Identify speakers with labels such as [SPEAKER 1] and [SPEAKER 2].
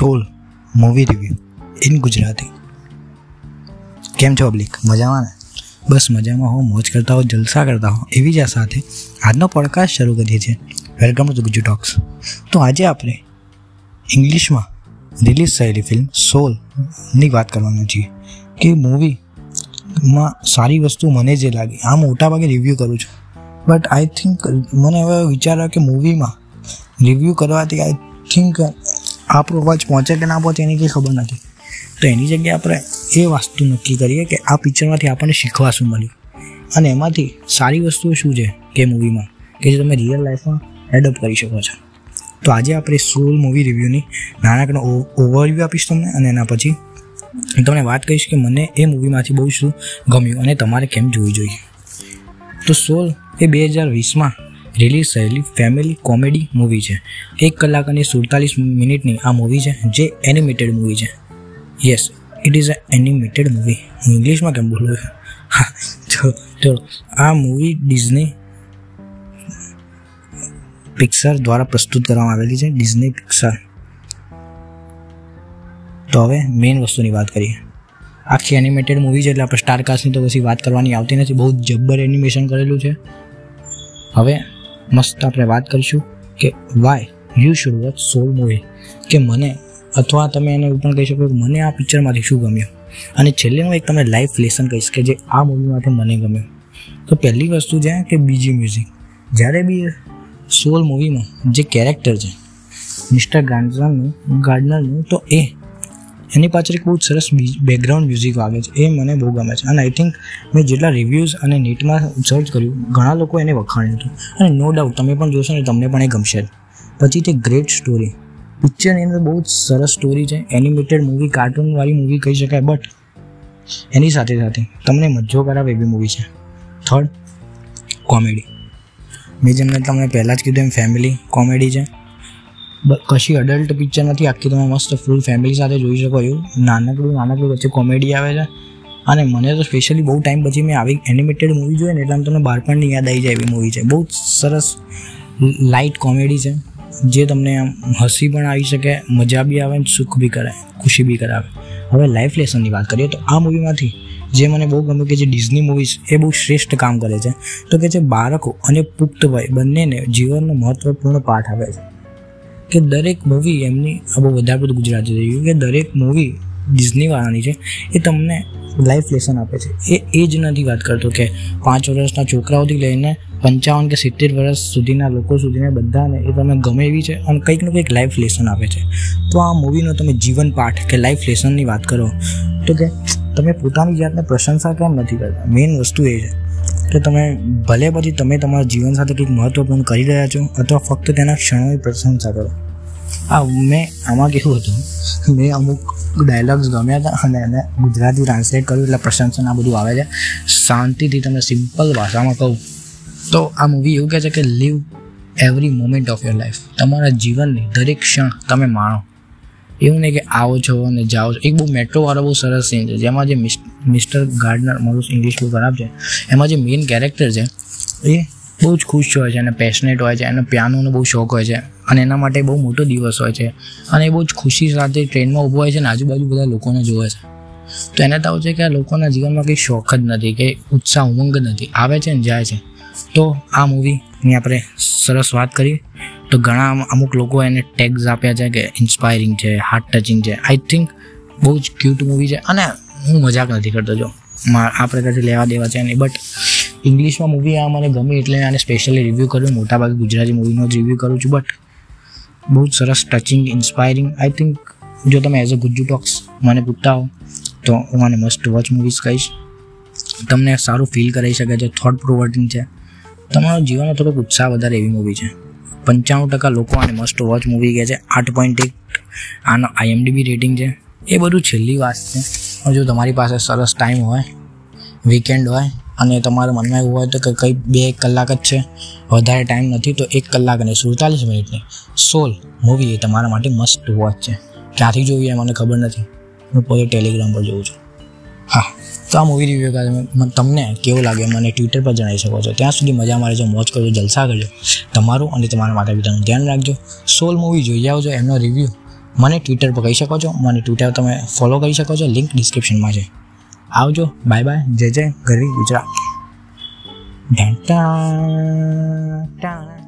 [SPEAKER 1] Soul movie review in Gujarati. કેમ છો public? મજામાં ને? બસ મજામાં હો. મોજ કરતા હો, જલસા કરતા હો. એવી જ આ સાથે આજનો પોડકાસ્ટ શરૂ કરીએ છીએ. વેલકમ ટુ ગુજુ ટોક્સ તો આજે આપણે ઇંગ્લિશમાં રિલીઝ થયેલી ફિલ્મ સોલની વાત કરવાની છીએ. કે મૂવીમાં સારી વસ્તુ મને જે લાગી, આ મોટાભાગે રિવ્યૂ કરું છું. બટ આઈ થિંક મને હવે વિચાર આવ્યો કે મૂવીમાં રિવ્યૂ કરવાથી આઈ થિંક આપણો અવાજ પહોંચે કે ના પહોંચે એની કંઈ ખબર નથી. તો એની જગ્યાએ આપણે એ વસ્તુ નક્કી કરીએ કે આ પિક્ચરમાંથી આપણને શીખવા શું મળ્યું. અને એમાંથી સારી વસ્તુઓ શું છે કે મૂવીમાં? કે જે તમે રિયલ લાઈફમાં એડોપ્ટ કરી શકો છો. તો આજે આપણે સોલ મૂવી રિવ્યૂની નાનકડો ઓવરવ્યૂ આપીશ તમને અને એના પછી તમને વાત કહીશ કે મને એ મૂવીમાંથી બહુ શું ગમ્યું અને તમારે કેમ જોવી જોઈએ. તો સોલ એ બે હજાર વીસમાં રિલીઝ થયેલી ફેમિલી કોમેડી મૂવી છે. એક કલાક અને સુડતાલીસ મિનિટની આ મૂવી છે, જે એનિમેટેડ મૂવી છે. Yes it is a animated movie હું ઇંગ્લિશમાં કેમ બોલું? હા ચલો આ મૂવી ડિઝની પિક્સર દ્વારા પ્રસ્તુત કરવામાં આવેલી છે ડિઝની પિક્સર તો હવે મેઇન વસ્તુની વાત કરીએ. આખી એનિમેટેડ મૂવી છે, એટલે આપણે સ્ટાર કાસ્ટની તો પછી વાત કરવાની આવતી નથી. બહુ જબ્બર એનિમેશન કરેલું છે. હવે મસ્ત આપણે વાત કરીશું કે why you should watch Soul movie કે મને, અથવા તમે એને એવું પણ કહી શકો કે મને આ પિક્ચરમાંથી શું ગમ્યું? અને છેલ્લે હું એક તમને લાઈફ લેસન કહીશ કે જે આ મૂવીમાંથી મને ગમ્યું. તો પહેલી વસ્તુ છે કે બીજી મ્યુઝિક જ્યારે બી સોલ મૂવીમાં જે કેરેક્ટર છે મિસ્ટર ગાર્ડનરનું ગાર્ડનરનું, તો એ એની પાછળ એક બહુ સરસ બેકગ્રાઉન્ડ મ્યુઝિક વાગે છે. એ મને બહુ ગમે છે. અને આઈ થિંક મેં જેટલા રિવ્યૂઝ અને નેટમાં સર્ચ કર્યું, ઘણા લોકો એને વખાણ્યું હતું. અને નો ડાઉટ તમે પણ જોશો ને, તમને પણ એ ગમશે પછી તે ગ્રેટ સ્ટોરી પિક્ચરની અંદર બહુ જ સરસ સ્ટોરી છે. એનિમેટેડ મૂવી કાર્ટૂનવાળી મૂવી કહી શકાય બટ એની સાથે સાથે તમને મજો કરાવે એવી મૂવી છે. થર્ડ કોમેડી મેં જેમ મેં તમને પહેલાં જ કીધું એમ ફેમિલી કોમેડી છે. કશી અડલ્ટ પિક્ચર નથી. આખી તમે મસ્ત ફૂલ ફેમિલી સાથે જોઈ શકો એવું. નાનકડું નાનકડું વચ્ચે કોમેડી આવે છે. અને મને તો સ્પેશિયલી બહુ ટાઈમ પછી મેં આવી એનિમેટેડ મૂવી જોઈએ ને એટલે આમ તમને બાળપણની યાદ આવી જાય એવી મૂવી છે. બહુ સરસ લાઇટ કોમેડી છે. જે તમને આમ હસી પણ આવી શકે, મજા બી આવે ને સુખ બી કરાય, ખુશી બી કરાવે. હવે લાઈફ લેસનની વાત કરીએ તો આ મૂવીમાંથી જે મને બહુ ગમ્યું કે જે ડિઝની મૂવીઝ એ બહુ શ્રેષ્ઠ કામ કરે છે. તો કે જે બાળકો અને પુખ્ત વય બંનેને જીવનનો મહત્વપૂર્ણ પાઠ આપે છે. કે દરેક મૂવી એમની, આ બહુ વધારે બધું ગુજરાતી થઈ ગયું, કે દરેક મૂવી ડિઝનીવાળાની છે, એ તમને લાઈફ લેસન આપે છે. એ એ જ નથી વાત કરતો કે પાંચ વર્ષના છોકરાઓથી લઈને પંચાવન કે સિત્તેર વર્ષ સુધીના લોકો સુધીને બધાને એ તમે ગમે એવી છે અને કંઈકનું કંઈક લાઈફ લેસન આપે છે. તો આ મૂવીનો તમે જીવન પાઠ કે લાઈફ લેસનની વાત કરો, તો કે તમે પોતાની જાતને પ્રશંસા કેમ નથી કરતા? મેઇન વસ્તુ એ છે. કે તમે ભલે પછી તમે તમારા જીવન સાથે કંઈક મહત્વપૂર્ણ કરી રહ્યા છો અથવા ફક્ત તેના ક્ષણોની પ્રશંસા કરો. આ મેં આમાં કેવું હતું. મેં અમુક ડાયલોગ્સ ગમ્યા હતા અને એને ગુજરાતી ટ્રાન્સલેટ કર્યું એટલે પ્રશંસન આ બધું આવે છે. શાંતિથી તમે સિમ્પલ ભાષામાં કહું. તો આ મૂવી એવું કહે છે કે live every moment of your life તમારા જીવનની દરેક ક્ષણ તમે માણો. એવું નહીં કે આવો છો અને જાઓ છો. એક બહુ મેટ્રોવાળો બહુ સરસ સીન છે, જેમાં જે મિસ્ટર ગાર્ડનર મારું ઇંગ્લિશ બહુ ખરાબ છે, એમાં જે મેઇન કેરેક્ટર છે, એ બહુ જ ખુશ હોય છે અને પેશનેટ હોય છે, એને પિયાનોનો બહુ શોખ હોય છે અને એના માટે બહુ મોટો દિવસ હોય છે અને એ બહુ જ ખુશી સાથે ટ્રેનમાં ઊભો હોય છે અને આજુબાજુ બધા લોકોને જોવે છે. તો એને તો છે કે આ લોકોના જીવનમાં કંઈ શોખ જ નથી કે ઉત્સાહ, ઉમંગ નથી. આવે છે ને જાય છે. તો આ મૂવીની આપણે સરસ વાત કરીએ તો ઘણા અમુક લોકો એને ટેગ્સ આપ્યા છે કે ઇન્સ્પાયરિંગ છે હાર્ટ ટચિંગ છે. આઈ થિંક બહુ જ ક્યુટ મૂવી છે અને હું મજાક નથી કરતો, જો. આ પ્રકારથી લેવા દેવા છે નહીં. બટ ઇંગ્લિશમાં મૂવી આ મને ગમી એટલે આને સ્પેશિયલી રિવ્યૂ કર્યું મોટાભાગે ગુજરાતી મૂવીનો જ રિવ્યૂ કરું છું બટ બહુ જ સરસ ટચિંગ ઇન્સ્પાયરિંગ આઈ થિંક જો તમે એઝ અ ગુજ્જુ ટોક્સ મને પૂછતા હો, તો હું આને મસ્ટ વોચ મૂવીઝ કહીશ. તમને સારું ફીલ કરાવી શકે છે થોટ પ્રોવર્ટિંગ છે. તમારો જીવનનો થોડોક ઉત્સાહ વધારે એવી મૂવી છે. પંચાણું ટકા લોકો આને મસ્ટ વોચ મૂવી કહે છે. આઠ પોઈન્ટ એક આનો આઈએમડીબી રેટિંગ છે. એ બધું છેલ્લી વાત છે. જો તમારી પાસે સરસ ટાઈમ હોય વીકેન્ડ હોય, અને તમારા મનમાં એવું હોય તો કે, કંઈ બે એક કલાક જ છે. વધારે ટાઈમ નથી તો એક કલાક અને સુડતાલીસ મિનિટની સોલ મૂવી એ તમારા માટે મસ્ટ વોચ છે. ક્યાંથી જોવી એ મને ખબર નથી. હું પોતે ટેલિગ્રામ પર જોઉં છું. તો આ મૂવી રિવ્યુ કાર્યક્રમ તમને કેવું લાગે મને ટ્વિટર પર જણાવી શકો છો. ત્યાં સુધી મજા મારે જો મોજ કરજો, જલસા કરજો. તમારું અને તમારા માતા પિતાનું ધ્યાન રાખજો. સોલ મૂવી જોઈ આવજો, એમનો રિવ્યૂ મને ટ્વિટર પર કહી શકો છો. મને ટ્વિટર તમે ફોલો કરી શકો છો. લિંક ડિસ્ક્રિપ્શનમાં છે. આવજો. બાય બાય જય જય. ગરવી ગુજરાત. ટાટા